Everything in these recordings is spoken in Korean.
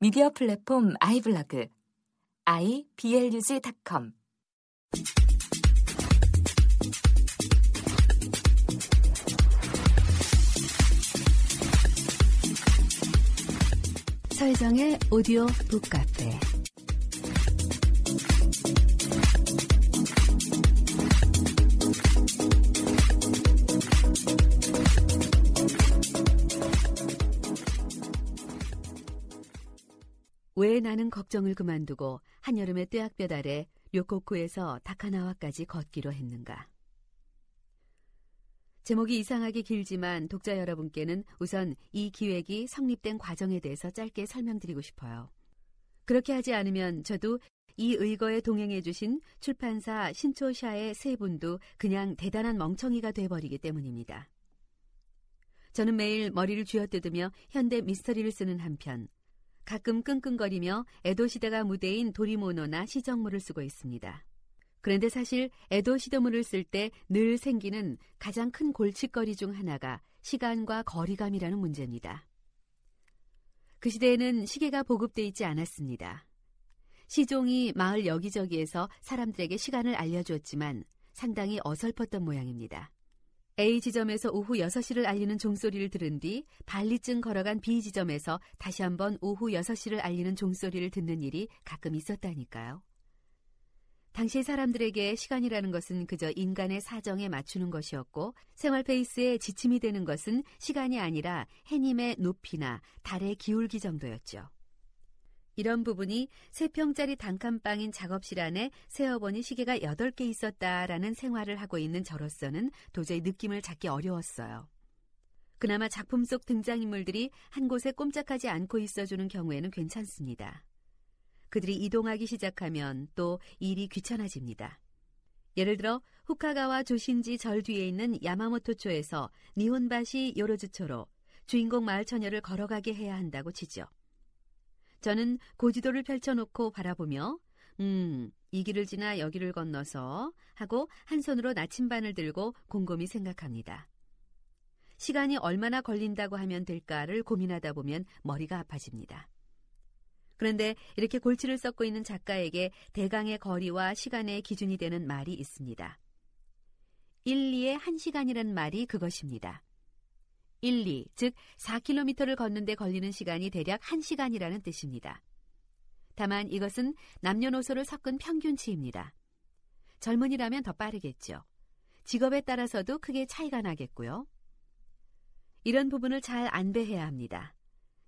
미디어 플랫폼 아이블로그 iblog.com 서혜정의 오디오 북카페 왜 나는 걱정을 그만두고 한여름의 떼약볕 아래 료코쿠에서 다카나와까지 걷기로 했는가? 제목이 이상하게 길지만 독자 여러분께는 우선 이 기획이 성립된 과정에 대해서 짧게 설명드리고 싶어요. 그렇게 하지 않으면 저도 이 의거에 동행해 주신 출판사 신초샤의 세 분도 그냥 대단한 멍청이가 돼버리기 때문입니다. 저는 매일 머리를 쥐어뜯으며 현대 미스터리를 쓰는 한편 가끔 끙끙거리며 에도 시대가 무대인 도리모노나 시정물을 쓰고 있습니다. 그런데 사실 에도 시도물을 쓸 때 늘 생기는 가장 큰 골칫거리 중 하나가 시간과 거리감이라는 문제입니다. 그 시대에는 시계가 보급돼 있지 않았습니다. 시종이 마을 여기저기에서 사람들에게 시간을 알려주었지만 상당히 어설펐던 모양입니다. A 지점에서 오후 6시를 알리는 종소리를 들은 뒤 발리증 걸어간 B 지점에서 다시 한번 오후 6시를 알리는 종소리를 듣는 일이 가끔 있었다니까요. 당시 사람들에게 시간이라는 것은 그저 인간의 사정에 맞추는 것이었고 생활 페이스에 지침이 되는 것은 시간이 아니라 해님의 높이나 달의 기울기 정도였죠. 이런 부분이 3평짜리 단칸방인 작업실 안에 새어보니 시계가 8개 있었다라는 생활을 하고 있는 저로서는 도저히 느낌을 잡기 어려웠어요. 그나마 작품 속 등장인물들이 한 곳에 꼼짝하지 않고 있어주는 경우에는 괜찮습니다. 그들이 이동하기 시작하면 또 일이 귀찮아집니다. 예를 들어 후카가와 조신지 절 뒤에 있는 야마모토초에서 니혼바시 요로즈초로 주인공 마을 처녀를 걸어가게 해야 한다고 치죠. 저는 고지도를 펼쳐놓고 바라보며 음, 이 길을 지나 여기를 건너서 하고 한 손으로 나침반을 들고 곰곰이 생각합니다. 시간이 얼마나 걸린다고 하면 될까를 고민하다 보면 머리가 아파집니다. 그런데 이렇게 골치를 썩고 있는 작가에게 대강의 거리와 시간의 기준이 되는 말이 있습니다. 1, 2의 1시간이라는 말이 그것입니다. 1, 2, 즉 4km를 걷는데 걸리는 시간이 대략 1시간이라는 뜻입니다. 다만 이것은 남녀노소를 섞은 평균치입니다. 젊은이라면 더 빠르겠죠. 직업에 따라서도 크게 차이가 나겠고요. 이런 부분을 잘 안배해야 합니다.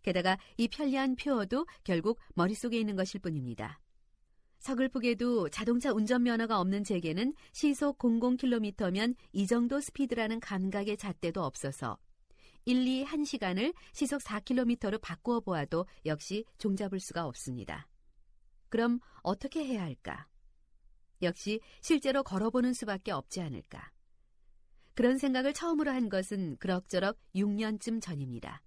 게다가 이 편리한 표어도 결국 머릿속에 있는 것일 뿐입니다. 서글프게도 자동차 운전면허가 없는 제게는 시속 00km면 이 정도 스피드라는 감각의 잣대도 없어서 1, 2, 1시간을 시속 4km로 바꾸어 보아도 역시 종잡을 수가 없습니다. 그럼 어떻게 해야 할까? 역시 실제로 걸어보는 수밖에 없지 않을까. 그런 생각을 처음으로 한 것은 그럭저럭 6년쯤 전입니다.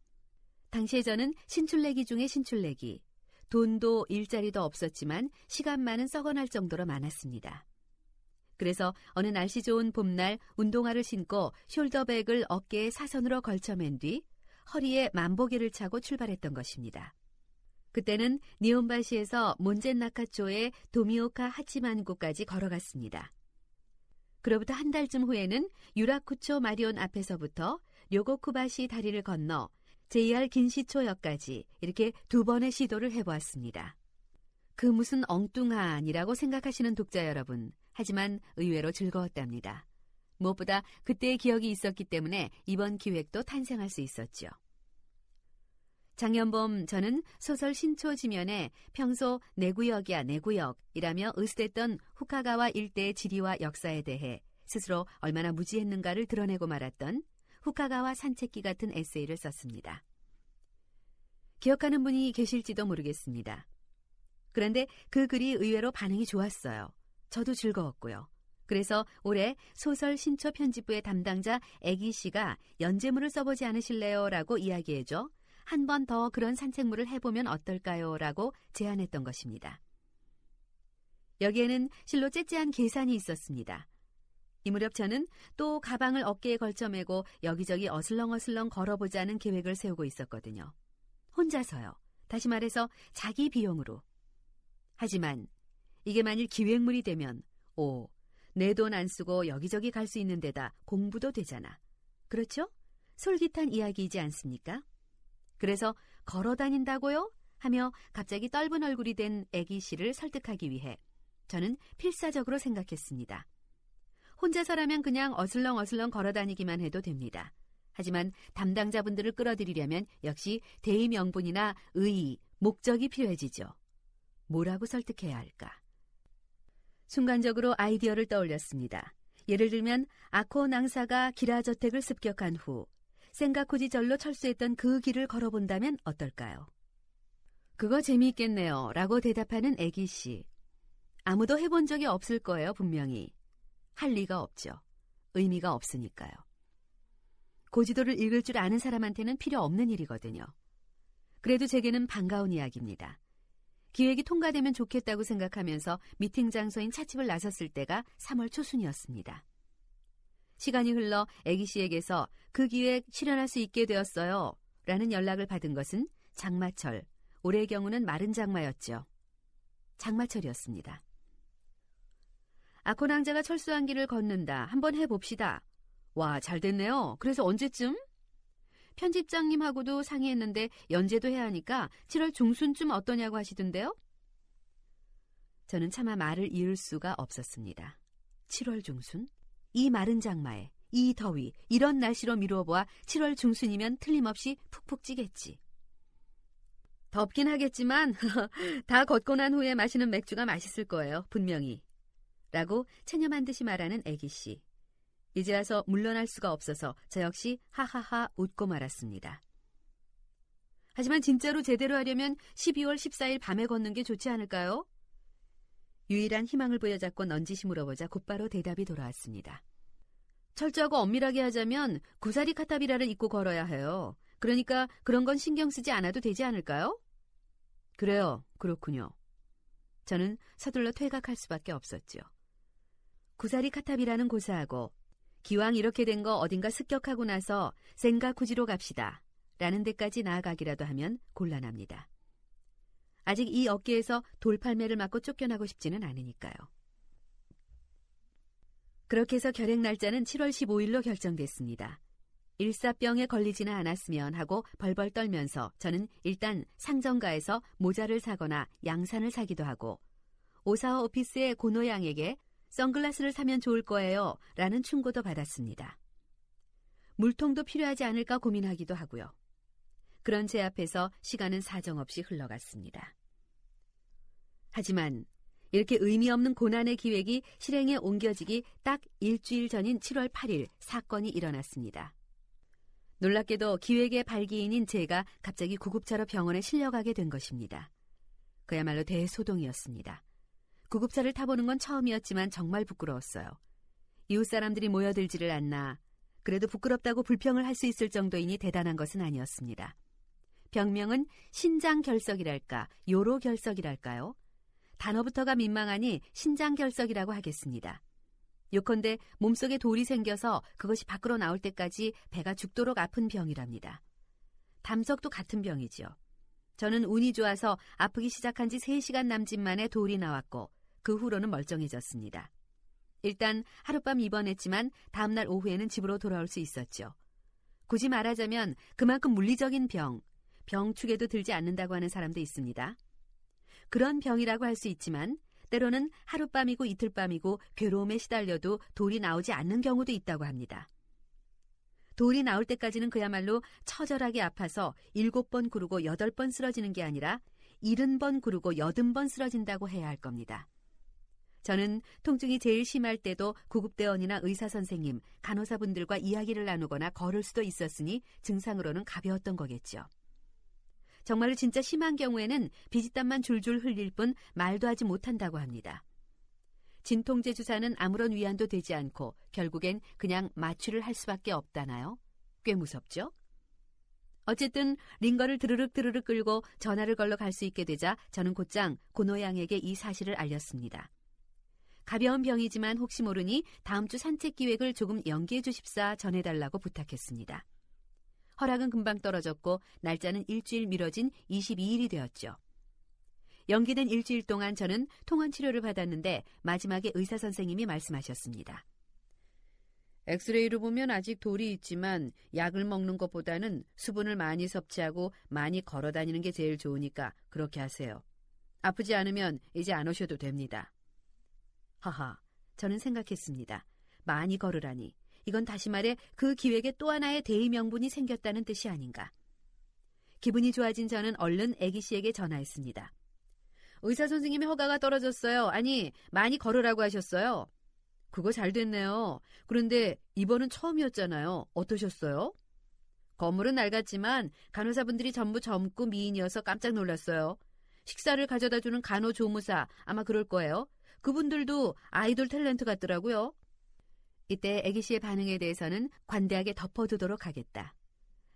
당시에 저는 신출내기 중에 신출내기, 돈도 일자리도 없었지만 시간만은 썩어날 정도로 많았습니다. 그래서 어느 날씨 좋은 봄날 운동화를 신고 숄더백을 어깨에 사선으로 걸쳐맨 뒤 허리에 만보개를 차고 출발했던 것입니다. 그때는 니온바시에서 몬젠나카초의 도미오카 하치만구까지 걸어갔습니다. 그로부터 한 달쯤 후에는 유라쿠초 마리온 앞에서부터 료고쿠바시 다리를 건너 JR 긴시초역까지 이렇게 두 번의 시도를 해보았습니다. 그 무슨 엉뚱한이라고 생각하시는 독자 여러분, 하지만 의외로 즐거웠답니다. 무엇보다 그때의 기억이 있었기 때문에 이번 기획도 탄생할 수 있었죠. 장현범 저는 소설 신초 지면에 평소 내구역이야 내구역이라며 으스댔던 후카가와 일대의 지리와 역사에 대해 스스로 얼마나 무지했는가를 드러내고 말았던 후카가와 산책기 같은 에세이를 썼습니다. 기억하는 분이 계실지도 모르겠습니다. 그런데 그 글이 의외로 반응이 좋았어요. 저도 즐거웠고요. 그래서 올해 소설 신초 편집부의 담당자 애기 씨가 연재물을 써보지 않으실래요? 라고 이야기해줘 한 번 더 그런 산책물을 해보면 어떨까요? 라고 제안했던 것입니다. 여기에는 실로 째째한 계산이 있었습니다. 이 무렵 저는 또 가방을 어깨에 걸쳐 매고 여기저기 어슬렁어슬렁 걸어보자는 계획을 세우고 있었거든요. 혼자서요. 다시 말해서 자기 비용으로. 하지만 이게 만일 기획물이 되면 오, 내 돈 안 쓰고 여기저기 갈 수 있는 데다 공부도 되잖아. 그렇죠? 솔깃한 이야기이지 않습니까? 그래서 걸어 다닌다고요? 하며 갑자기 떫은 얼굴이 된 애기 씨를 설득하기 위해 저는 필사적으로 생각했습니다. 혼자서라면 그냥 어슬렁어슬렁 걸어 다니기만 해도 됩니다. 하지만 담당자분들을 끌어들이려면 역시 대의 명분이나 의의, 목적이 필요해지죠. 뭐라고 설득해야 할까? 순간적으로 아이디어를 떠올렸습니다. 예를 들면 아코 낭사가 기라 저택을 습격한 후 생가쿠지 절로 철수했던 그 길을 걸어본다면 어떨까요? 그거 재미있겠네요. 라고 대답하는 애기 씨. 아무도 해본 적이 없을 거예요, 분명히. 할 리가 없죠. 의미가 없으니까요. 고지도를 읽을 줄 아는 사람한테는 필요 없는 일이거든요. 그래도 제게는 반가운 이야기입니다. 기획이 통과되면 좋겠다고 생각하면서 미팅 장소인 찻집을 나섰을 때가 3월 초순이었습니다. 시간이 흘러 애기 씨에게서 그 기획 실현할 수 있게 되었어요. 라는 연락을 받은 것은 장마철, 올해의 경우는 마른 장마였죠. 장마철이었습니다. 아코낭자가 철수한 길을 걷는다. 한번 해봅시다. 와, 잘 됐네요. 그래서 언제쯤? 편집장님하고도 상의했는데 연재도 해야 하니까 7월 중순쯤 어떠냐고 하시던데요? 저는 차마 말을 이을 수가 없었습니다. 7월 중순? 이 마른 장마에, 이 더위, 이런 날씨로 미루어 보아 7월 중순이면 틀림없이 푹푹 찌겠지. 덥긴 하겠지만 다 걷고 난 후에 마시는 맥주가 맛있을 거예요. 분명히. 라고 체념한 듯이 말하는 애기 씨. 이제 와서 물러날 수가 없어서 저 역시 하하하 웃고 말았습니다. 하지만 진짜로 제대로 하려면 12월 14일 밤에 걷는 게 좋지 않을까요? 유일한 희망을 보여잡고 넌지시 물어보자 곧바로 대답이 돌아왔습니다. 철저하고 엄밀하게 하자면 구사리 카타비라를 입고 걸어야 해요. 그러니까 그런 건 신경 쓰지 않아도 되지 않을까요? 그래요. 그렇군요. 저는 서둘러 퇴각할 수밖에 없었죠. 구사리 카타비라는 고사하고 기왕 이렇게 된 거 어딘가 습격하고 나서 생가쿠지로 갑시다. 라는 데까지 나아가기라도 하면 곤란합니다. 아직 이 어깨에서 돌팔매를 맞고 쫓겨나고 싶지는 않으니까요. 그렇게 해서 결행 날짜는 7월 15일로 결정됐습니다. 일사병에 걸리지는 않았으면 하고 벌벌 떨면서 저는 일단 상점가에서 모자를 사거나 양산을 사기도 하고 오사와 오피스의 고노양에게 선글라스를 사면 좋을 거예요. 라는 충고도 받았습니다. 물통도 필요하지 않을까 고민하기도 하고요. 그런 제 앞에서 시간은 사정없이 흘러갔습니다. 하지만 이렇게 의미 없는 고난의 기획이 실행에 옮겨지기 딱 일주일 전인 7월 8일 사건이 일어났습니다. 놀랍게도 기획의 발기인인 제가 갑자기 구급차로 병원에 실려가게 된 것입니다. 그야말로 대소동이었습니다. 구급차를 타보는 건 처음이었지만 정말 부끄러웠어요. 이웃 사람들이 모여들지를 않나. 그래도 부끄럽다고 불평을 할 수 있을 정도이니 대단한 것은 아니었습니다. 병명은 신장 결석이랄까, 요로 결석이랄까요? 단어부터가 민망하니 신장 결석이라고 하겠습니다. 요컨대 몸속에 돌이 생겨서 그것이 밖으로 나올 때까지 배가 죽도록 아픈 병이랍니다. 담석도 같은 병이지요. 저는 운이 좋아서 아프기 시작한 지 3시간 남짓 만에 돌이 나왔고 그 후로는 멀쩡해졌습니다. 일단 하룻밤 입원했지만 다음날 오후에는 집으로 돌아올 수 있었죠. 굳이 말하자면 그만큼 물리적인 병, 병축에도 들지 않는다고 하는 사람도 있습니다. 그런 병이라고 할 수 있지만 때로는 하룻밤이고 이틀밤이고 괴로움에 시달려도 돌이 나오지 않는 경우도 있다고 합니다. 돌이 나올 때까지는 그야말로 처절하게 아파서 일곱 번 구르고 여덟 번 쓰러지는 게 아니라 일흔 번 구르고 여든 번 쓰러진다고 해야 할 겁니다. 저는 통증이 제일 심할 때도 구급대원이나 의사 선생님, 간호사분들과 이야기를 나누거나 걸을 수도 있었으니 증상으로는 가벼웠던 거겠죠. 정말로 진짜 심한 경우에는 비지땀만 줄줄 흘릴 뿐 말도 하지 못한다고 합니다. 진통제 주사는 아무런 위안도 되지 않고 결국엔 그냥 마취를 할 수밖에 없다나요? 꽤 무섭죠? 어쨌든 링거를 드르륵 드르륵 끌고 전화를 걸러 갈 수 있게 되자 저는 곧장 고노양에게 이 사실을 알렸습니다. 가벼운 병이지만 혹시 모르니 다음 주 산책 기획을 조금 연기해 주십사 전해달라고 부탁했습니다. 허락은 금방 떨어졌고 날짜는 일주일 미뤄진 22일이 되었죠. 연기된 일주일 동안 저는 통원 치료를 받았는데 마지막에 의사 선생님이 말씀하셨습니다. 엑스레이로 보면 아직 돌이 있지만 약을 먹는 것보다는 수분을 많이 섭취하고 많이 걸어 다니는 게 제일 좋으니까 그렇게 하세요. 아프지 않으면 이제 안 오셔도 됩니다. 하하, 저는 생각했습니다. 많이 걸으라니. 이건 다시 말해 그 기획에 또 하나의 대의 명분이 생겼다는 뜻이 아닌가. 기분이 좋아진 저는 얼른 애기 씨에게 전화했습니다. 의사 선생님의 허가가 떨어졌어요. 아니, 많이 걸으라고 하셨어요. 그거 잘 됐네요. 그런데 이번은 처음이었잖아요. 어떠셨어요? 건물은 낡았지만 간호사분들이 전부 젊고 미인이어서 깜짝 놀랐어요. 식사를 가져다 주는 간호조무사 아마 그럴 거예요. 그분들도 아이돌 탤런트 같더라고요. 이때 애기 씨의 반응에 대해서는 관대하게 덮어두도록 하겠다.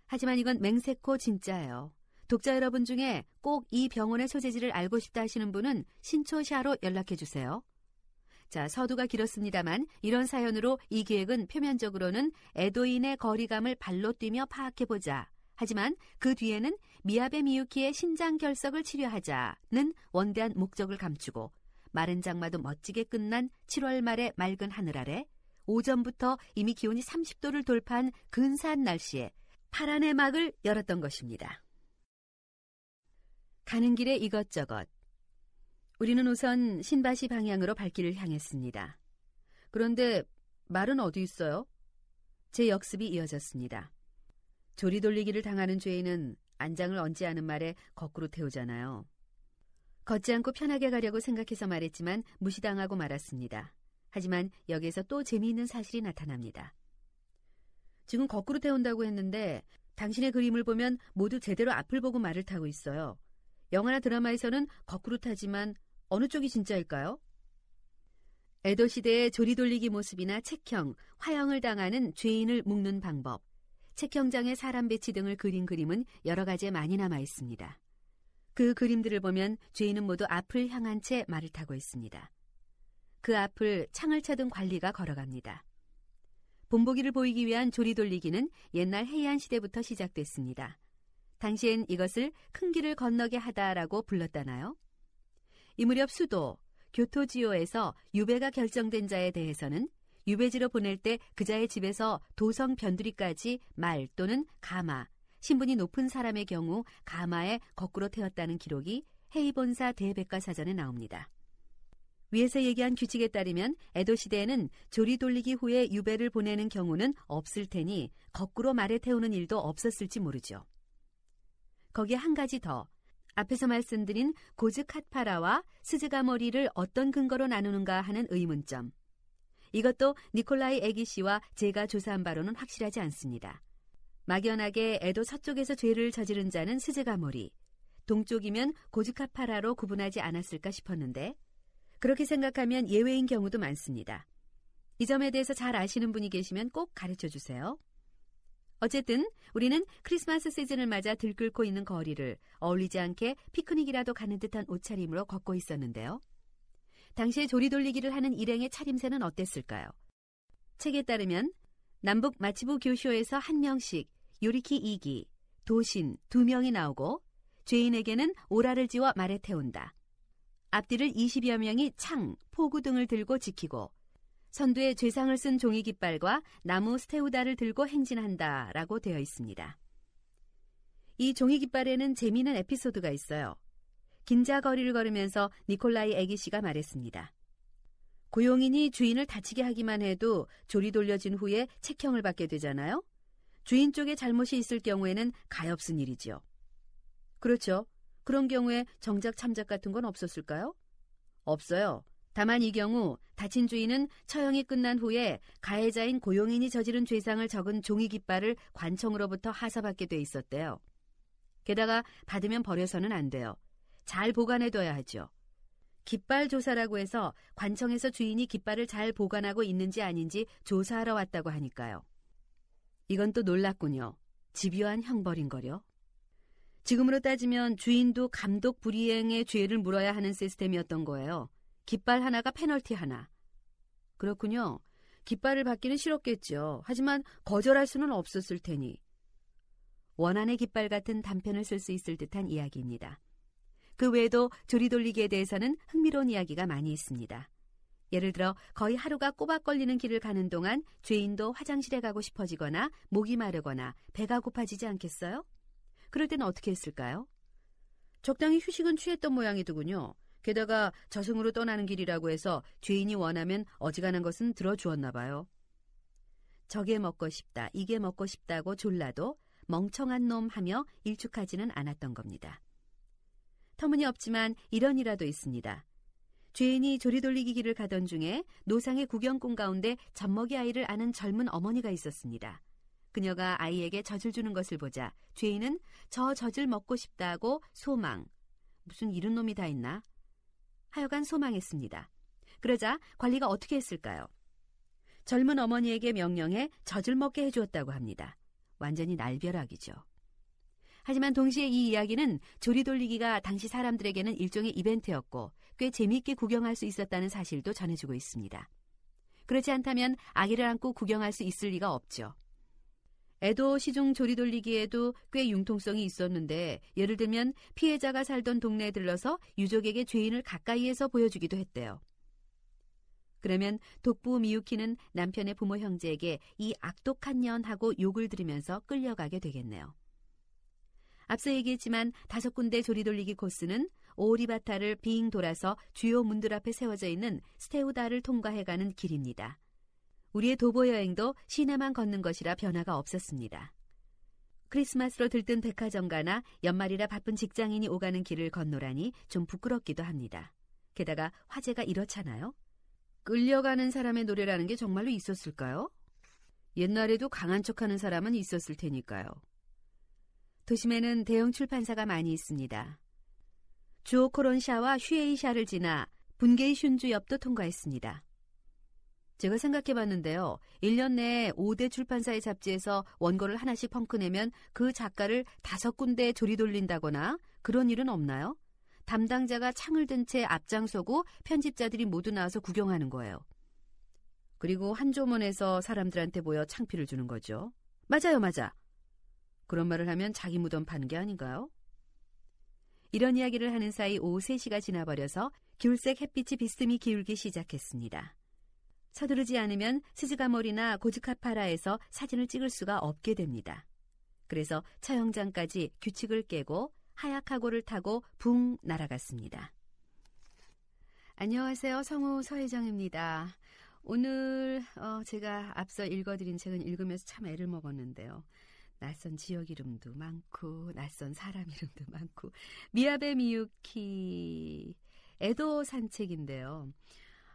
하지만 이건 맹세코 진짜예요. 독자 여러분 중에 꼭 이 병원의 소재지를 알고 싶다 하시는 분은 신초샤로 연락해 주세요. 자, 서두가 길었습니다만 이런 사연으로 이 기획은 표면적으로는 애도인의 거리감을 발로 뛰며 파악해보자. 하지만 그 뒤에는 미야베 미유키의 신장 결석을 치료하자는 원대한 목적을 감추고 마른 장마도 멋지게 끝난 7월 말의 맑은 하늘 아래 오전부터 이미 기온이 30도를 돌파한 근사한 날씨에 파란의 막을 열었던 것입니다. 가는 길에 이것저것. 우리는 우선 신바시 방향으로 발길을 향했습니다. 그런데 말은 어디 있어요? 제 역습이 이어졌습니다. 조리 돌리기를 당하는 죄인은 안장을 얹지 않은 말에 거꾸로 태우잖아요. 걷지 않고 편하게 가려고 생각해서 말했지만 무시당하고 말았습니다. 하지만 여기에서 또 재미있는 사실이 나타납니다. 지금 거꾸로 태운다고 했는데 당신의 그림을 보면 모두 제대로 앞을 보고 말을 타고 있어요. 영화나 드라마에서는 거꾸로 타지만 어느 쪽이 진짜일까요? 에도 시대의 조리 돌리기 모습이나 책형, 화형을 당하는 죄인을 묶는 방법, 책형장의 사람 배치 등을 그린 그림은 여러 가지에 많이 남아 있습니다. 그 그림들을 보면 죄인은 모두 앞을 향한 채 말을 타고 있습니다. 그 앞을 창을 쳐든 관리가 걸어갑니다. 본보기를 보이기 위한 조리 돌리기는 옛날 해이한 시대부터 시작됐습니다. 당시엔 이것을 큰 길을 건너게 하다라고 불렀다나요? 이 무렵 수도, 교토지오에서 유배가 결정된 자에 대해서는 유배지로 보낼 때 그자의 집에서 도성 변두리까지 말 또는 가마, 신분이 높은 사람의 경우 가마에 거꾸로 태웠다는 기록이 헤이본사 대백과 사전에 나옵니다. 위에서 얘기한 규칙에 따르면 에도 시대에는 조리 돌리기 후에 유배를 보내는 경우는 없을 테니 거꾸로 말에 태우는 일도 없었을지 모르죠. 거기에 한 가지 더. 앞에서 말씀드린 고즈카파라와 스즈가머리를 어떤 근거로 나누는가 하는 의문점. 이것도 니콜라이 애기 씨와 제가 조사한 바로는 확실하지 않습니다. 막연하게 에도 서쪽에서 죄를 저지른 자는 스즈가모리, 동쪽이면 고즈카파라로 구분하지 않았을까 싶었는데 그렇게 생각하면 예외인 경우도 많습니다. 이 점에 대해서 잘 아시는 분이 계시면 꼭 가르쳐 주세요. 어쨌든 우리는 크리스마스 시즌을 맞아 들끓고 있는 거리를 어울리지 않게 피크닉이라도 가는 듯한 옷차림으로 걷고 있었는데요. 당시에 조리 돌리기를 하는 일행의 차림새는 어땠을까요? 책에 따르면 남북 마치부 교쇼에서 한 명씩 요리키 2기, 도신 2명이 나오고 죄인에게는 오라를 지워 말에 태운다. 앞뒤를 20여 명이 창, 포구 등을 들고 지키고 선두에 죄상을 쓴 종이 깃발과 나무 스테우다를 들고 행진한다 라고 되어 있습니다. 이 종이 깃발에는 재미있는 에피소드가 있어요. 긴자거리를 걸으면서 니콜라이 애기씨가 말했습니다. 고용인이 주인을 다치게 하기만 해도 조리 돌려진 후에 책형을 받게 되잖아요. 주인 쪽에 잘못이 있을 경우에는 가엾은 일이지요. 그렇죠. 그런 경우에 정작 참작 같은 건 없었을까요? 없어요. 다만 이 경우 다친 주인은 처형이 끝난 후에 가해자인 고용인이 저지른 죄상을 적은 종이 깃발을 관청으로부터 하사받게 돼 있었대요. 게다가 받으면 버려서는 안 돼요. 잘 보관해둬야 하죠. 깃발 조사라고 해서 관청에서 주인이 깃발을 잘 보관하고 있는지 아닌지 조사하러 왔다고 하니까요. 이건 또 놀랐군요. 집요한 형벌인거려. 지금으로 따지면 주인도 감독 불이행의 죄를 물어야 하는 시스템이었던 거예요. 깃발 하나가 페널티 하나. 그렇군요. 깃발을 받기는 싫었겠죠. 하지만 거절할 수는 없었을 테니. 원안의 깃발 같은 단편을 쓸 수 있을 듯한 이야기입니다. 그 외에도 조리 돌리기에 대해서는 흥미로운 이야기가 많이 있습니다. 예를 들어 거의 하루가 꼬박 걸리는 길을 가는 동안 죄인도 화장실에 가고 싶어지거나 목이 마르거나 배가 고파지지 않겠어요? 그럴 때는 어떻게 했을까요? 적당히 휴식은 취했던 모양이더군요. 게다가 저승으로 떠나는 길이라고 해서 죄인이 원하면 어지간한 것은 들어주었나 봐요. 저게 먹고 싶다, 이게 먹고 싶다고 졸라도 멍청한 놈 하며 일축하지는 않았던 겁니다. 터무니없지만 이런 일화도 있습니다. 죄인이 조리 돌리기 길을 가던 중에 노상의 구경꾼 가운데 젖먹이 아이를 아는 젊은 어머니가 있었습니다. 그녀가 아이에게 젖을 주는 것을 보자 죄인은 저 젖을 먹고 싶다고 소망. 무슨 이런 놈이 다 있나? 하여간 소망했습니다. 그러자 관리가 어떻게 했을까요? 젊은 어머니에게 명령해 젖을 먹게 해주었다고 합니다. 완전히 날벼락이죠. 하지만 동시에 이 이야기는 조리 돌리기가 당시 사람들에게는 일종의 이벤트였고 꽤 재미있게 구경할 수 있었다는 사실도 전해주고 있습니다. 그렇지 않다면 아기를 안고 구경할 수 있을 리가 없죠. 에도 시중 조리 돌리기에도 꽤 융통성이 있었는데 예를 들면 피해자가 살던 동네에 들러서 유족에게 죄인을 가까이에서 보여주기도 했대요. 그러면 독부 미유키는 남편의 부모 형제에게 이 악독한 년하고 욕을 들으면서 끌려가게 되겠네요. 앞서 얘기했지만 다섯 군데 조리돌리기 코스는 오리바타를 빙 돌아서 주요 문들 앞에 세워져 있는 스테우다를 통과해가는 길입니다. 우리의 도보 여행도 시내만 걷는 것이라 변화가 없었습니다. 크리스마스로 들뜬 백화점가나 연말이라 바쁜 직장인이 오가는 길을 건너라니 좀 부끄럽기도 합니다. 게다가 화제가 이렇잖아요. 끌려가는 사람의 노래라는 게 정말로 있었을까요? 옛날에도 강한 척하는 사람은 있었을 테니까요. 도심에는 대형 출판사가 많이 있습니다. 주오 코론샤와 슈에이샤를 지나 분게이 슌주 옆도 통과했습니다. 제가 생각해 봤는데요. 1년 내에 5대 출판사의 잡지에서 원고를 하나씩 펑크내면 그 작가를 다섯 군데 조리 돌린다거나 그런 일은 없나요? 담당자가 창을 든 채 앞장서고 편집자들이 모두 나와서 구경하는 거예요. 그리고 한 조문에서 사람들한테 모여 창피를 주는 거죠. 맞아요, 맞아. 그런 말을 하면 자기 무덤 파는 게 아닌가요? 이런 이야기를 하는 사이 오후 3시가 지나버려서 귤색 햇빛이 비스듬히 기울기 시작했습니다. 서두르지 않으면 스즈가몰이나 고즈카파라에서 사진을 찍을 수가 없게 됩니다. 그래서 처형장까지 규칙을 깨고 하약하고를 타고 붕 날아갔습니다. 안녕하세요. 성우 서혜정입니다. 오늘 어, 제가 앞서 읽어드린 책은 읽으면서 참 애를 먹었는데요. 낯선 지역 이름도 많고 낯선 사람 이름도 많고 미야베 미유키 에도 산책인데요.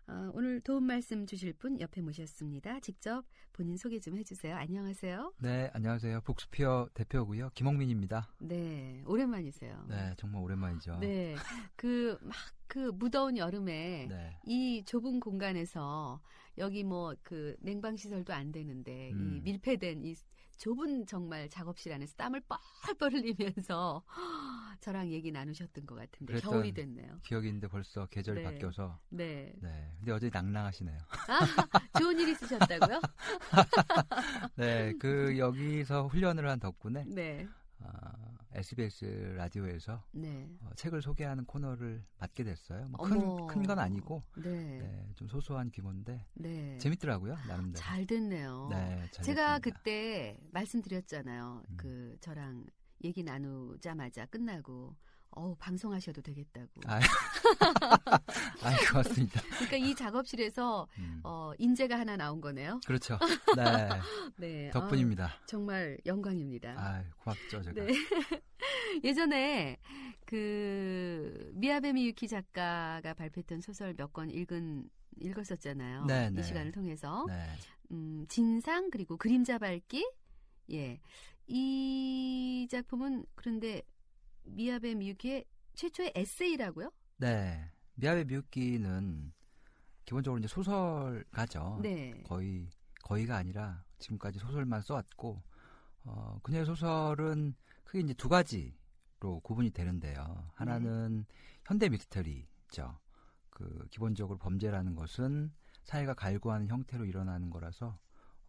어, 오늘 도움 말씀 주실 분 옆에 모셨습니다. 직접 본인 소개 좀 해주세요. 안녕하세요. 네, 안녕하세요. 북스피어 대표고요. 김홍민입니다. 네, 오랜만이세요. 네, 정말 오랜만이죠. 네, 그 막 그 무더운 여름에 네. 이 좁은 공간에서 여기 뭐 그 냉방 시설도 안 되는데 이 음. 밀폐된 이 좁은 정말 작업실 안에서 땀을 뻘뻘 흘리면서 저랑 얘기 나누셨던 것 같은데 겨울이 됐네요. 기억이 있는데 벌써 계절이 네. 바뀌어서. 네. 네. 근데 어제 낭낭하시네요. 아, 좋은 일 있으셨다고요? 네, 그 여기서 훈련을 한 덕분에 네. 아, SBS 라디오에서 네. 어, 책을 소개하는 코너를 맡게 됐어요. 뭐 어머. 큰건 아니고 네. 네, 좀 소소한 규모인데 네. 재밌더라고요. 나름대로. 잘 됐네요. 네, 잘 제가 됐습니다. 그때 말씀드렸잖아요. 음. 그 저랑 얘기 나누자마자 끝나고 어 방송하셔도 되겠다고. 아, 아, 고맙습니다. 그러니까 이 작업실에서 음, 어 인재가 하나 나온 거네요. 그렇죠. 네, 네. 덕분입니다. 아, 정말 영광입니다. 아, 고맙죠, 제가. 네. 예전에 그 미야베 미 유키 작가가 발표했던 소설 몇 권 읽은 읽었었잖아요. 네, 이 네. 시간을 통해서 네. 음, 진상 그리고 그림자 밟기 예. 이 작품은 그런데 미야베 미유키의 최초의 에세이라고요? 네. 미야베 미유키는 기본적으로 이제 소설가죠. 네. 거의 거의가 아니라 지금까지 소설만 써왔고 어, 그녀의 소설은 크게 이제 두 가지로 구분이 되는데요. 하나는 현대 미스터리죠. 그 기본적으로 범죄라는 것은 사회가 갈구하는 형태로 일어나는 거라서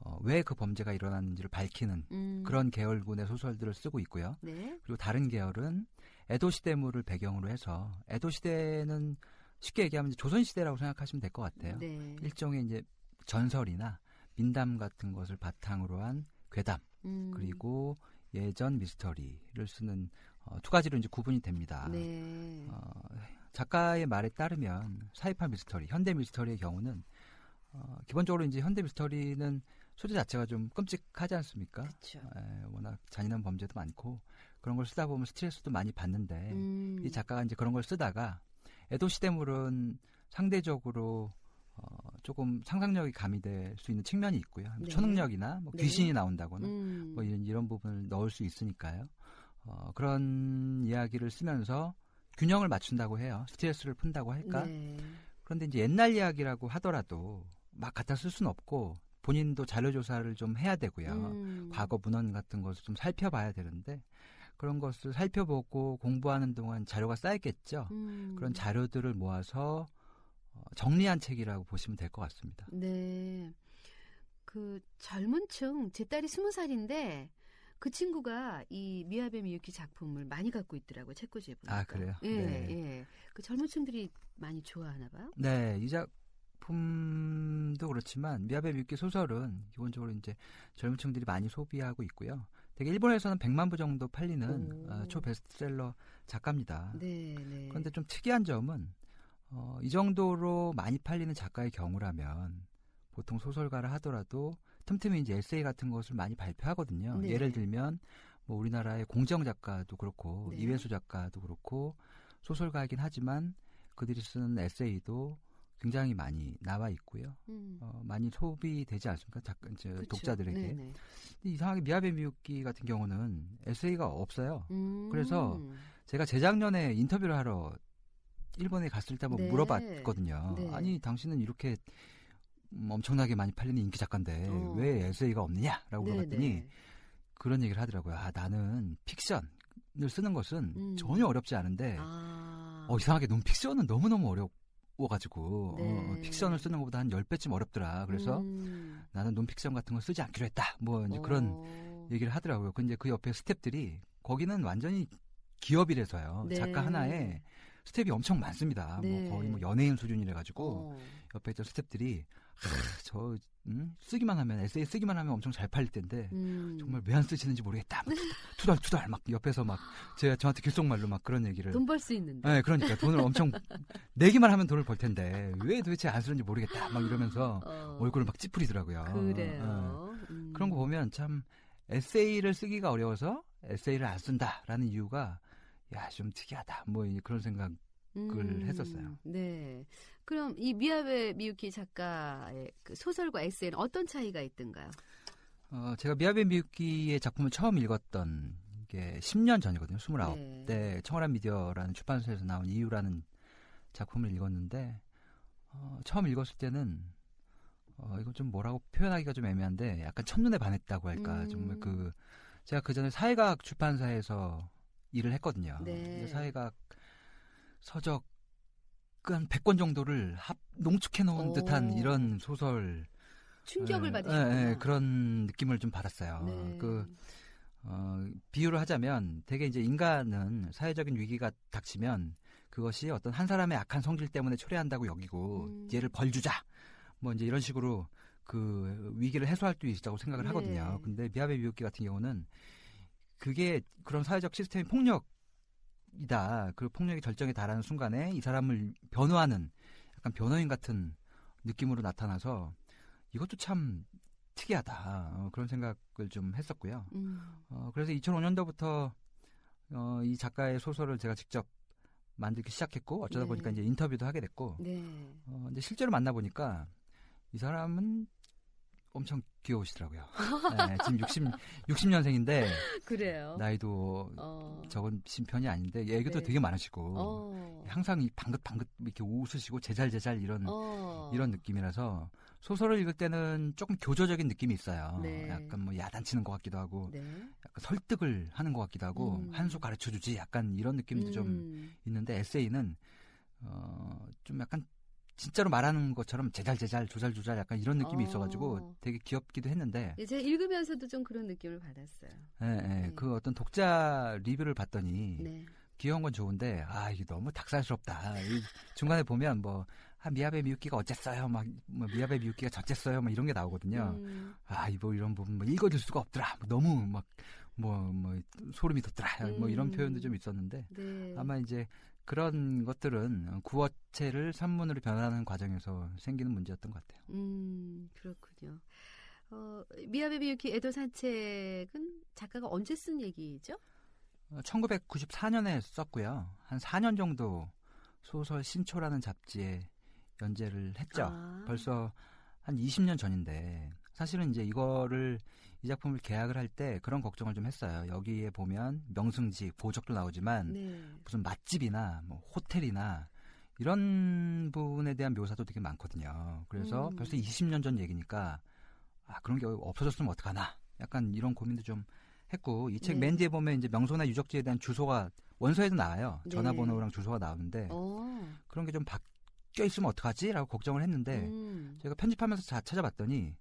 어, 왜 그 범죄가 일어났는지를 밝히는 음. 그런 계열군의 소설들을 쓰고 있고요. 네. 그리고 다른 계열은 에도 시대물을 배경으로 해서 에도 시대는 쉽게 얘기하면 조선 시대라고 생각하시면 될 것 같아요. 네. 일종의 이제 전설이나 민담 같은 것을 바탕으로 한 괴담 음. 그리고 예전 미스터리를 쓰는 어, 두 가지로 이제 구분이 됩니다. 네. 어, 작가의 말에 따르면 사이파 미스터리, 현대 미스터리의 경우는 어, 기본적으로 이제 현대 미스터리는 소재 자체가 좀 끔찍하지 않습니까? 그렇죠. 에, 워낙 잔인한 범죄도 많고 그런 걸 쓰다 보면 스트레스도 많이 받는데 음. 이 작가가 이제 그런 걸 쓰다가 에도 시대물은 상대적으로 어, 조금 상상력이 가미될 수 있는 측면이 있고요. 네. 초능력이나 뭐 네. 귀신이 나온다거나 음. 뭐 이런, 이런 부분을 넣을 수 있으니까요. 어, 그런 이야기를 쓰면서 균형을 맞춘다고 해요. 스트레스를 푼다고 할까? 네. 그런데 이제 옛날 이야기라고 하더라도 막 갖다 쓸 수는 없고 본인도 자료 조사를 좀 해야 되고요. 음. 과거 문헌 같은 것을 좀 살펴봐야 되는데 그런 것을 살펴보고 공부하는 동안 자료가 쌓였겠죠. 음. 그런 자료들을 모아서 어, 정리한 책이라고 보시면 될 것 같습니다. 네. 그 젊은 층, 제 딸이 스무 살인데 그 친구가 이 미야베 미유키 작품을 많이 갖고 있더라고요. 책꽂이에 보니까. 아, 그래요? 예, 네. 예. 그 젊은 층들이 많이 좋아하나 봐요. 네, 이 작 품도 그렇지만 미야베 미유키 소설은 기본적으로 이제 젊은 층들이 많이 소비하고 있고요. 되게 일본에서는 100만 부 정도 팔리는 오. 어, 초 베스트셀러 작가입니다. 네, 네. 그런데 좀 특이한 점은 어, 이 정도로 많이 팔리는 작가의 경우라면 보통 소설가를 하더라도 틈틈이 이제 에세이 같은 것을 많이 발표하거든요. 네. 예를 들면 뭐 우리나라의 공정 작가도 그렇고 네. 이회수 작가도 그렇고 소설가이긴 하지만 그들이 쓰는 에세이도 굉장히 많이 나와 있고요. 음. 어, 많이 소비되지 않습니까? 작, 이제 그쵸. 독자들에게. 네, 네. 근데 이상하게 미야베 미유키 같은 경우는 에세이가 없어요. 음. 그래서 제가 재작년에 인터뷰를 하러 일본에 갔을 때 한번 네. 물어봤거든요. 네. 아니 당신은 이렇게 음, 엄청나게 많이 팔리는 인기 작가인데 어. 왜 에세이가 없느냐라고 네, 물어봤더니 네. 그런 얘기를 하더라고요. 아 나는 픽션을 쓰는 것은 음. 전혀 어렵지 않은데 아. 어, 이상하게 논픽션은 너무 너무 어려워 가지고 네. 어, 픽션을 쓰는 것보다 한 10배쯤 어렵더라. 그래서 음. 나는 논픽션 같은 걸 쓰지 않기로 했다. 뭐 이제 그런 어. 얘기를 하더라고요. 근데 그 옆에 스탭들이 거기는 완전히 기업이라서요. 네. 작가 하나에 스텝이 엄청 많습니다. 네. 뭐 거의 뭐 연예인 수준이래 가지고 어. 옆에 있던 스텝들이 저 음? 쓰기만 하면 에세이 쓰기만 하면 엄청 잘 팔릴 텐데 음. 정말 왜 안 쓰시는지 모르겠다. 막 투덜 투덜 막 옆에서 막 제가 저한테 귓속말로 막 그런 얘기를 돈 벌 수 있는데. 네, 그러니까 돈을 엄청 내기만 하면 돈을 벌 텐데 왜 도대체 안 쓰는지 모르겠다. 막 이러면서 어. 얼굴을 막 찌푸리더라고요. 그래요. 네. 음. 그런 거 보면 참 에세이를 쓰기가 어려워서 에세이를 안 쓴다라는 이유가 야 좀 특이하다. 뭐 그런 생각. 을 했었어요. 네. 그럼 이 미야베 미유키 작가의 그 소설과 에세이는 어떤 차이가 있던가요? 어, 제가 미야베 미유키의 작품을 처음 읽었던 게 10년 전이거든요. 29. 네. 때 청원한 미디어라는 출판사에서 나온 이유라는 작품을 읽었는데 어, 처음 읽었을 때는 어, 이거 좀 뭐라고 표현하기가 좀 애매한데 약간 첫눈에 반했다고 할까 음. 정말 그 제가 그 전에 사회과학 출판사에서 일을 했거든요. 네. 사회과학 서적 한 100권 정도를 합 농축해 놓은 오. 듯한 이런 소설 충격을 예, 받으셨구나. 예, 예, 그런 느낌을 좀 받았어요. 네. 그 어, 비유를 하자면 되게 이제 인간은 사회적인 위기가 닥치면 그것이 어떤 한 사람의 악한 성질 때문에 초래한다고 여기고 음. 얘를 벌주자 뭐 이제 이런 식으로 그 위기를 해소할 수 있다고 생각을 하거든요. 네. 근데 미야베 미유키 같은 경우는 그게 그런 사회적 시스템이 폭력 이다. 그 폭력이 절정에 달하는 순간에 이 사람을 변호하는 약간 변호인 같은 느낌으로 나타나서 이것도 참 특이하다. 어, 그런 생각을 좀 했었고요. 음. 어, 그래서 2005년도부터 어, 이 작가의 소설을 제가 직접 만들기 시작했고 어쩌다 네. 보니까 이제 인터뷰도 하게 됐고 네. 어, 근데 실제로 만나 보니까 이 사람은 엄청 귀여우시더라고요. 네, 지금 60 60년생인데 그래요. 나이도 어. 적은 편이 아닌데 애교도 네. 되게 많으시고 어. 항상 이 방긋방긋 이렇게 웃으시고 제잘제잘 이런 어. 이런 느낌이라서 소설을 읽을 때는 조금 교조적인 느낌이 있어요. 네. 약간 뭐 야단치는 것 같기도 하고 네. 약간 설득을 하는 것 같기도 하고 음. 한수 가르쳐 주지 약간 이런 느낌도 좀 음. 있는데 에세이는 어, 좀 약간 진짜로 말하는 것처럼 제잘 제잘 조잘 조잘 약간 이런 느낌이 어. 있어가지고 되게 귀엽기도 했는데 예, 제가 읽으면서도 좀 그런 느낌을 받았어요. 예, 예, 네. 그 어떤 독자 리뷰를 봤더니 네. 귀여운 건 좋은데 아 이게 너무 닭살스럽다 이 중간에 보면 뭐 아, 미야베 미유키가 어쨌어요 막 뭐, 미야베 미유키가 저쨌어요 막 이런 게 나오거든요 음. 아 이거 이런 부분 뭐 읽어줄 수가 없더라 뭐 너무 막 뭐뭐 소름이 돋더라 뭐 이런 음. 표현도 좀 있었는데 네. 아마 이제 그런 것들은 구어체를 산문으로 변화하는 과정에서 생기는 문제였던 것 같아요. 음, 그렇군요. 어, 미야베 미유키 에도 산책은 작가가 언제 쓴 얘기죠? 1994년에 썼고요. 한 4년 정도 소설 신초라는 잡지에 연재를 했죠. 아. 벌써 한 20년 전인데 사실은 이제 이거를 이 작품을 계약을 할 때 그런 걱정을 좀 했어요. 여기에 보면 명승지, 보적도 나오지만 네. 무슨 맛집이나 뭐 호텔이나 이런 부분에 대한 묘사도 되게 많거든요. 그래서 음. 벌써 20년 전 얘기니까 아 그런 게 없어졌으면 어떡하나 약간 이런 고민도 좀 했고 이책 네. 맨 뒤에 보면 이제 명소나 유적지에 대한 주소가 원서에도 나와요. 네. 전화번호랑 주소가 나오는데 어. 그런 게 좀 바뀌어 있으면 어떡하지?라고 걱정을 했는데 음. 제가 편집하면서 자, 찾아봤더니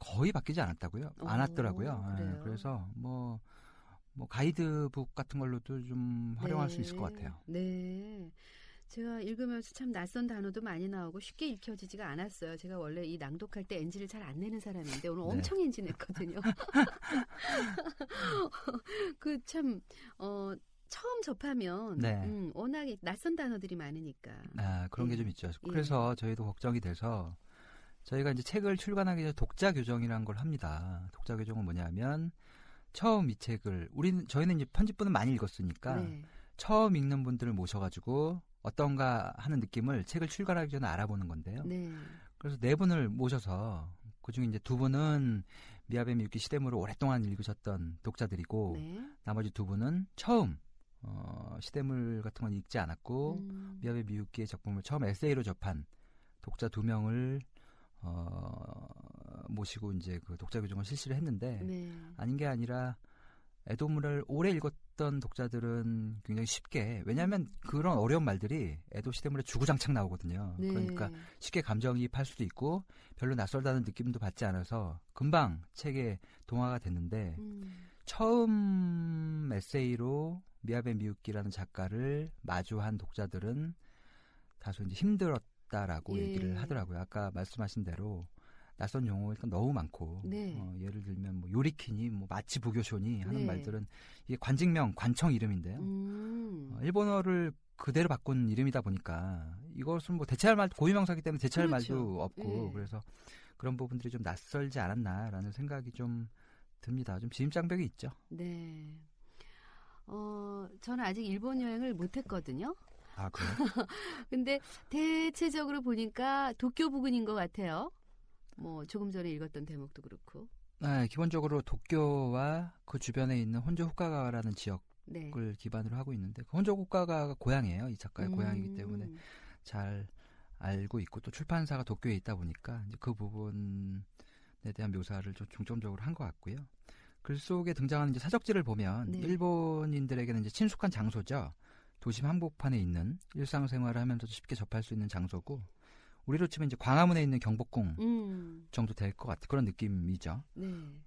거의 바뀌지 않았다고요. 어, 않았더라고요. 예, 그래요? 그래서 뭐, 뭐 가이드북 같은 걸로도 좀 활용할 수 네. 있을 것 같아요. 네. 제가 읽으면서 참 낯선 단어도 많이 나오고 쉽게 읽혀지지가 않았어요. 제가 원래 이 낭독할 때 NG를 잘 안 내는 사람인데 오늘 네. 엄청 NG 냈거든요. 그 참, 어, 처음 접하면 네. 음, 워낙에 낯선 단어들이 많으니까. 아, 그런 예. 게좀 있죠. 예. 그래서 저희도 걱정이 돼서 저희가 이제 책을 출간하기 전에 독자 교정이라는 걸 합니다. 독자 교정은 뭐냐면 처음 이 책을 우리는 저희는 이제 편집본을 많이 읽었으니까 네. 처음 읽는 분들을 모셔가지고 어떤가 하는 느낌을 책을 출간하기 전에 알아보는 건데요. 네. 그래서 네 분을 모셔서 그중에 이제 두 분은 미야베 미유키 시대물을 오랫동안 읽으셨던 독자들이고 네. 나머지 두 분은 처음 어, 시대물 같은 건 읽지 않았고 음. 미야베 미유키의 작품을 처음 에세이로 접한 독자 두 명을 어, 모시고 이제 그 독자 교정을 실시를 했는데 네. 아닌 게 아니라 에도물을 오래 읽었던 독자들은 굉장히 쉽게 왜냐하면 그런 어려운 말들이 에도 시대물에 주구장창 나오거든요. 네. 그러니까 쉽게 감정이입할 수도 있고 별로 낯설다는 느낌도 받지 않아서 금방 책에 동화가 됐는데 음. 처음 에세이로 미야베 미유키라는 작가를 마주한 독자들은 다소 이제 힘들었 다라고 예. 얘기를 하더라고요. 아까 말씀하신 대로 낯선 용어 일단 너무 많고 네. 어, 예를 들면 뭐 요리키니 뭐 마치 부교쇼니 하는 네. 말들은 이게 관직명 관청 이름인데요. 음. 어, 일본어를 그대로 바꾼 이름이다 보니까 이것은 뭐 대체할 말 고유명사기 때문에 대체할 그렇죠. 말도 없고 예. 그래서 그런 부분들이 좀 낯설지 않았나라는 생각이 좀 듭니다. 좀 진입장벽이 있죠. 네. 어, 저는 아직 일본 여행을 못 했거든요. 아 그래요? 근데 대체적으로 보니까 도쿄 부근인 것 같아요. 뭐 조금 전에 읽었던 대목도 그렇고. 네, 기본적으로 도쿄와 그 주변에 있는 혼조 후카가라는 지역을 네. 기반으로 하고 있는데 그 혼조 후카가가 고향이에요. 이 작가의 음. 고향이기 때문에 잘 알고 있고 또 출판사가 도쿄에 있다 보니까 이제 그 부분에 대한 묘사를 좀 중점적으로 한 것 같고요. 글 속에 등장하는 이제 사적지를 보면 네. 일본인들에게는 이제 친숙한 장소죠. 도심 한복판에 있는 일상생활을 하면서도 쉽게 접할 수 있는 장소고 우리로 치면 이제 광화문에 있는 경복궁 음. 정도 될 것 같은 그런 느낌이죠. 네.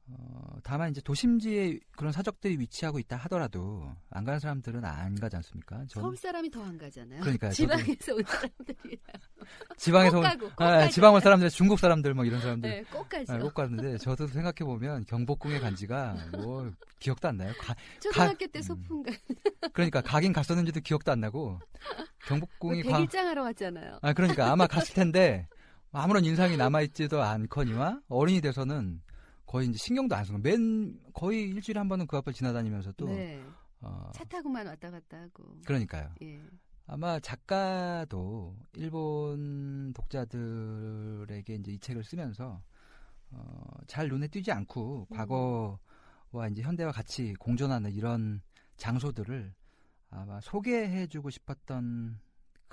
어, 다만 이제 도심지에 그런 사적들이 위치하고 있다 하더라도 안 가는 사람들은 안 가지 않습니까? 저는 서울 사람이 더 안 가잖아요. 그러니까요. 지방에서 온 사람들이 지방에서 꼭 온- 가고, 꼭 아, 가죠. 지방 온 사람들, 중국 사람들 뭐 이런 사람들 네, 꼭 가죠. 아, 꼭 가는데 저도 생각해 보면 경복궁에 간 지가 뭐 기억도 안 나요. 가, 초등학교 때 음. 소풍 가. 그러니까 가긴 갔었는지도 기억도 안 나고 경복궁이 광 백일장 하러 왔잖아요. 아 그러니까 아마 갔을 텐데 아무런 인상이 남아 있지도 않거니와 어른이 돼서는 거의 이제 신경도 안 쓰고 맨 거의 일주일에 한 번은 그 앞을 지나다니면서도 네. 어, 차 타고만 왔다 갔다 하고. 그러니까요. 예. 아마 작가도 일본 독자들에게 이제 이 책을 쓰면서 어, 잘 눈에 띄지 않고 음. 과거와 이제 현대와 같이 공존하는 이런 장소들을 아마 소개해주고 싶었던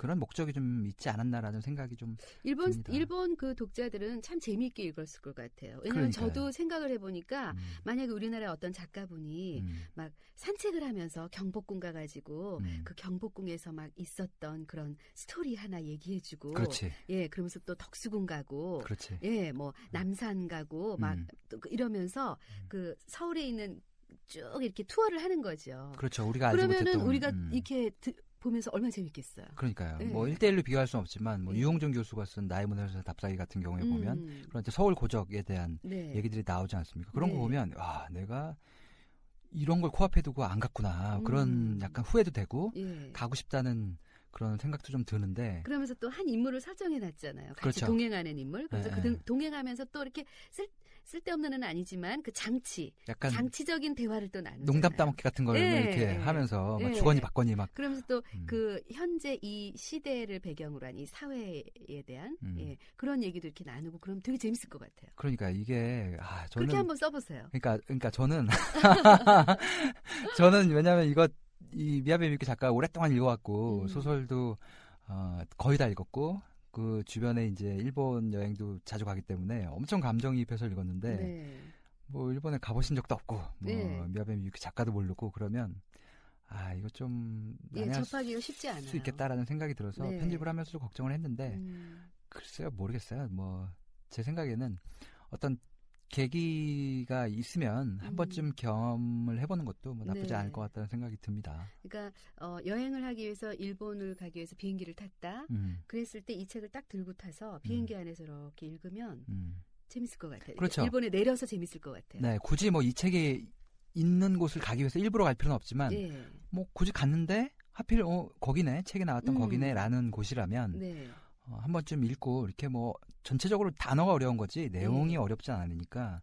그런 목적이 좀 있지 않았나라는 생각이 좀 일본 듭니다. 일본 그 독자들은 참 재미있게 읽었을 것 같아요. 왜냐하면 그러니까요. 저도 생각을 해보니까 음, 만약에 우리나라의 어떤 작가분이 음, 막 산책을 하면서 경복궁 가가지고 음. 그 경복궁에서 막 있었던 그런 스토리 하나 얘기해주고 그렇지, 예 그러면서 또 덕수궁 가고 그렇지. 예뭐 남산 가고 막 음. 또 이러면서 음. 그 서울에 있는 쭉 이렇게 투어를 하는 거죠. 그렇죠. 우리가 그러면은 우리가 음. 이렇게 드- 보면서 얼마나 재밌겠어요. 그러니까요. 예. 뭐 1대1로 비교할 수는 없지만 뭐 예. 유홍준 교수가 쓴 나의 문화유산 답사기 같은 경우에 보면 음, 그런 이제 서울 고적에 대한 네. 얘기들이 나오지 않습니까? 그런 네. 거 보면 와 내가 이런 걸 코앞에 두고 안 갔구나 음. 그런 약간 후회도 되고 예. 가고 싶다는 그런 생각도 좀 드는데 그러면서 또 한 인물을 설정해 놨잖아요. 같이 그렇죠. 동행하는 인물. 그래서 네, 그 네. 동행하면서 또 이렇게 쓸, 쓸데없는 은 아니지만 그 장치, 약간 장치적인 대화를 또 나누잖아요. 농담 따먹기 같은 걸 예. 이렇게 하면서 막 예. 주거니 받거니 막 그러면서 또 음. 그 현재 이 시대를 배경으로 한 이 사회에 대한 음. 예, 그런 얘기도 이렇게 나누고 그럼 되게 재밌을 것 같아요. 그러니까 이게 아 저는 그렇게 한번 써보세요. 그러니까 그러니까 저는 저는 왜냐하면 이거 이 미야베 미키 작가 오랫동안 읽어왔고 음. 소설도 어, 거의 다 읽었고 그 주변에 이제 일본 여행도 자주 가기 때문에 엄청 감정이입해서 읽었는데 네. 뭐 일본에 가보신 적도 없고 뭐 네. 미야베 미키 작가도 모르고 그러면 아 이거 좀 예, 접하기가 쉽지 않아요. 수 있겠다라는 생각이 들어서 네. 편집을 하면서도 걱정을 했는데 음, 글쎄요 모르겠어요 뭐 제 생각에는 어떤 계기가 있으면 한 음. 번쯤 경험을 해보는 것도 뭐 나쁘지 네. 않을 것 같다는 생각이 듭니다. 그러니까 어, 여행을 하기 위해서 일본을 가기 위해서 비행기를 탔다. 음, 그랬을 때 이 책을 딱 들고 타서 비행기 안에서 이렇게 읽으면 음. 재밌을 것 같아요. 그렇죠. 일본에 내려서 재밌을 것 같아요. 네, 굳이 뭐 이 책이 있는 곳을 가기 위해서 일부러 갈 필요는 없지만 예. 뭐 굳이 갔는데 하필 어 거기네 책에 나왔던 음. 거기네라는 곳이라면 네. 어, 한 번쯤 읽고 이렇게 뭐 전체적으로 단어가 어려운 거지 내용이 네. 어렵지 않으니까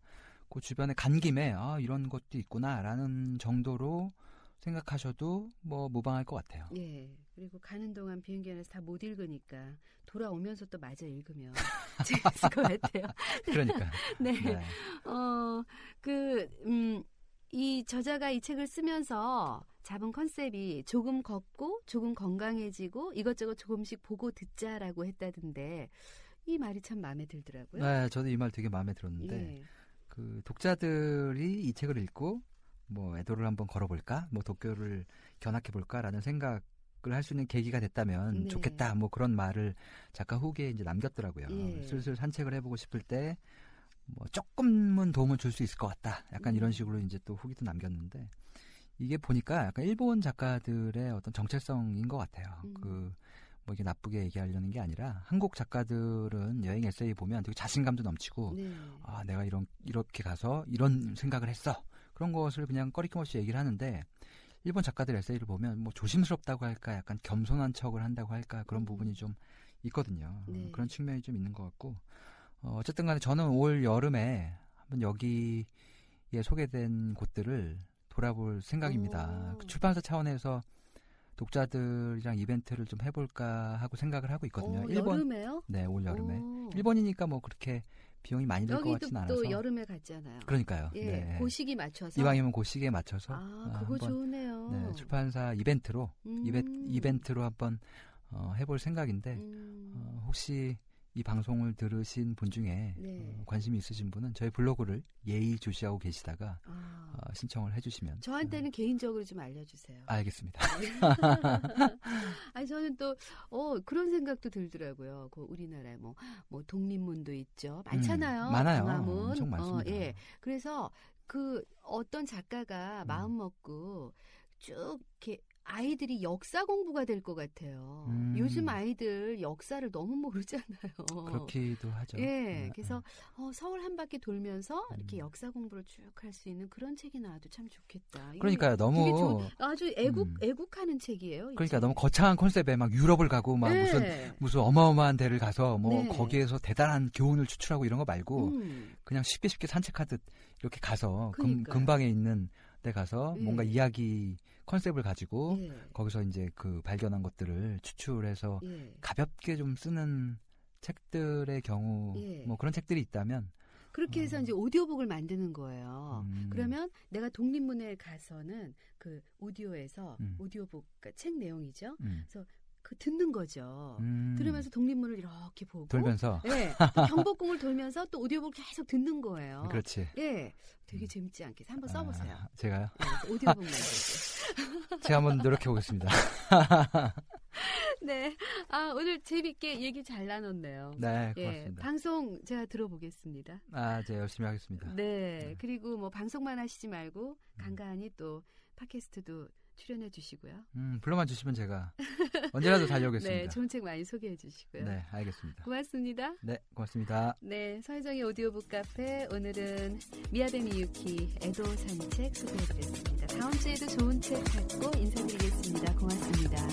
그 주변에 간 김에 아 이런 것도 있구나라는 정도로 생각하셔도 뭐 무방할 것 같아요. 예. 그리고 가는 동안 비행기 안에서 다 못 읽으니까 돌아오면서 또 마저 읽으면 재밌을 것 같아요. 그러니까 네. 네. 어, 그, 음, 이 저자가 이 책을 쓰면서 잡은 컨셉이 조금 걷고 조금 건강해지고 이것저것 조금씩 보고 듣자라고 했다던데 이 말이 참 마음에 들더라고요. 네, 저도 이 말 되게 마음에 들었는데 예. 그 독자들이 이 책을 읽고 뭐 애도를 한번 걸어볼까, 뭐 도쿄를 견학해 볼까라는 생각 을 할 수 있는 계기가 됐다면 네. 좋겠다. 뭐 그런 말을 작가 후기에 이제 남겼더라고요. 예. 슬슬 산책을 해보고 싶을 때 뭐 조금은 도움을 줄 수 있을 것 같다. 약간 음. 이런 식으로 이제 또 후기도 남겼는데 이게 보니까 약간 일본 작가들의 어떤 정체성인 것 같아요. 음. 그 뭐 이게 나쁘게 얘기하려는 게 아니라 한국 작가들은 여행 에세이 보면 되게 자신감도 넘치고 네. 아 내가 이런 이렇게 가서 이런 생각을 했어 그런 것을 그냥 꺼리낌 없이 얘기를 하는데 일본 작가들 에세이를 보면 뭐 조심스럽다고 할까 약간 겸손한 척을 한다고 할까 그런 음. 부분이 좀 있거든요 네. 그런 측면이 좀 있는 것 같고 어, 어쨌든 간에 저는 올 여름에 한번 여기에 소개된 곳들을 돌아볼 생각입니다 오. 그 출판사 차원에서 독자들이랑 이벤트를 좀 해볼까 하고 생각을 하고 있거든요 어, 일본 여름에요? 네 올 여름에 오. 일본이니까 뭐 그렇게 비용이 많이 들 것 같진 않아서 또 여름에 갔잖아요. 그러니까요. 예, 네. 그 시기 맞춰서 이왕이면 그 시기에 맞춰서 아, 어, 그거 좋으네요. 네, 출판사 이벤트로 음. 이벤, 이벤트로 한번 어, 해볼 생각인데 음. 어, 혹시 이 방송을 들으신 분 중에 네. 어, 관심이 있으신 분은 저희 블로그를 예의 주시하고 계시다가 아. 어, 신청을 해주시면 저한테는 개인적으로 좀 알려주세요. 음, 알겠습니다. 아니 저는 또 어, 그런 생각도 들더라고요. 그 우리나라에 뭐, 뭐 독립문도 있죠. 많잖아요. 음, 많아요. 광화문. 엄청 많습니다. 어, 예. 그래서 그 어떤 작가가 음. 마음 먹고 쭉 이렇게 아이들이 역사 공부가 될 것 같아요. 음. 요즘 아이들 역사를 너무 모르잖아요. 그렇기도 하죠. 예, 네, 그래서 어, 서울 한 바퀴 돌면서 이렇게 음. 역사 공부를 쭉 할 수 있는 그런 책이 나와도 참 좋겠다. 되게 너무 좋은- 아주 애국 음. 애국하는 책이에요. 이 그러니까 책. 너무 거창한 컨셉에 막 유럽을 가고 막 무슨 네. 무슨 어마어마한 데를 가서 뭐 네. 거기에서 대단한 교훈을 추출하고 이런 거 말고 음. 그냥 쉽게 쉽게 산책하듯 이렇게 가서 금. 근방에 있는 데 가서 예. 뭔가 이야기 컨셉을 가지고 예. 거기서 이제 그 발견한 것들을 추출해서 예. 가볍게 좀 쓰는 책들의 경우 예. 뭐 그런 책들이 있다면 그렇게 해서 음. 이제 오디오북을 만드는 거예요. 음. 그러면 내가 독립문에 가서는 그 오디오에서 음. 오디오북 그러니까 책 내용이죠. 음. 그 듣는 거죠. 음. 들으면서 독립문을 이렇게 보고 돌면서 예. 경복궁을 돌면서 또 오디오북 계속 듣는 거예요. 그렇지. 예. 되게 재밌지 않겠어요? 한번 써 보세요. 아, 제가요? 네, 오디오북 만들기. 제가 한번 노력해 보겠습니다. 네. 아, 오늘 재밌게 얘기 잘 나눴네요. 네, 예. 고맙습니다. 방송 제가 들어보겠습니다. 아, 제가 열심히 하겠습니다. 네. 그리고 뭐 방송만 하시지 말고 간간히 또 팟캐스트도 출연해 주시고요. 음, 불러만 주시면 제가 언제라도 다녀오겠습니다. 네, 좋은 책 많이 소개해 주시고요. 네, 알겠습니다. 고맙습니다. 네, 고맙습니다. 네, 서혜정의 오디오북 카페 오늘은 미야베 미유키 애도 산책 소개해 드렸습니다. 다음 주에도 좋은 책 갖고 인사드리겠습니다. 고맙습니다.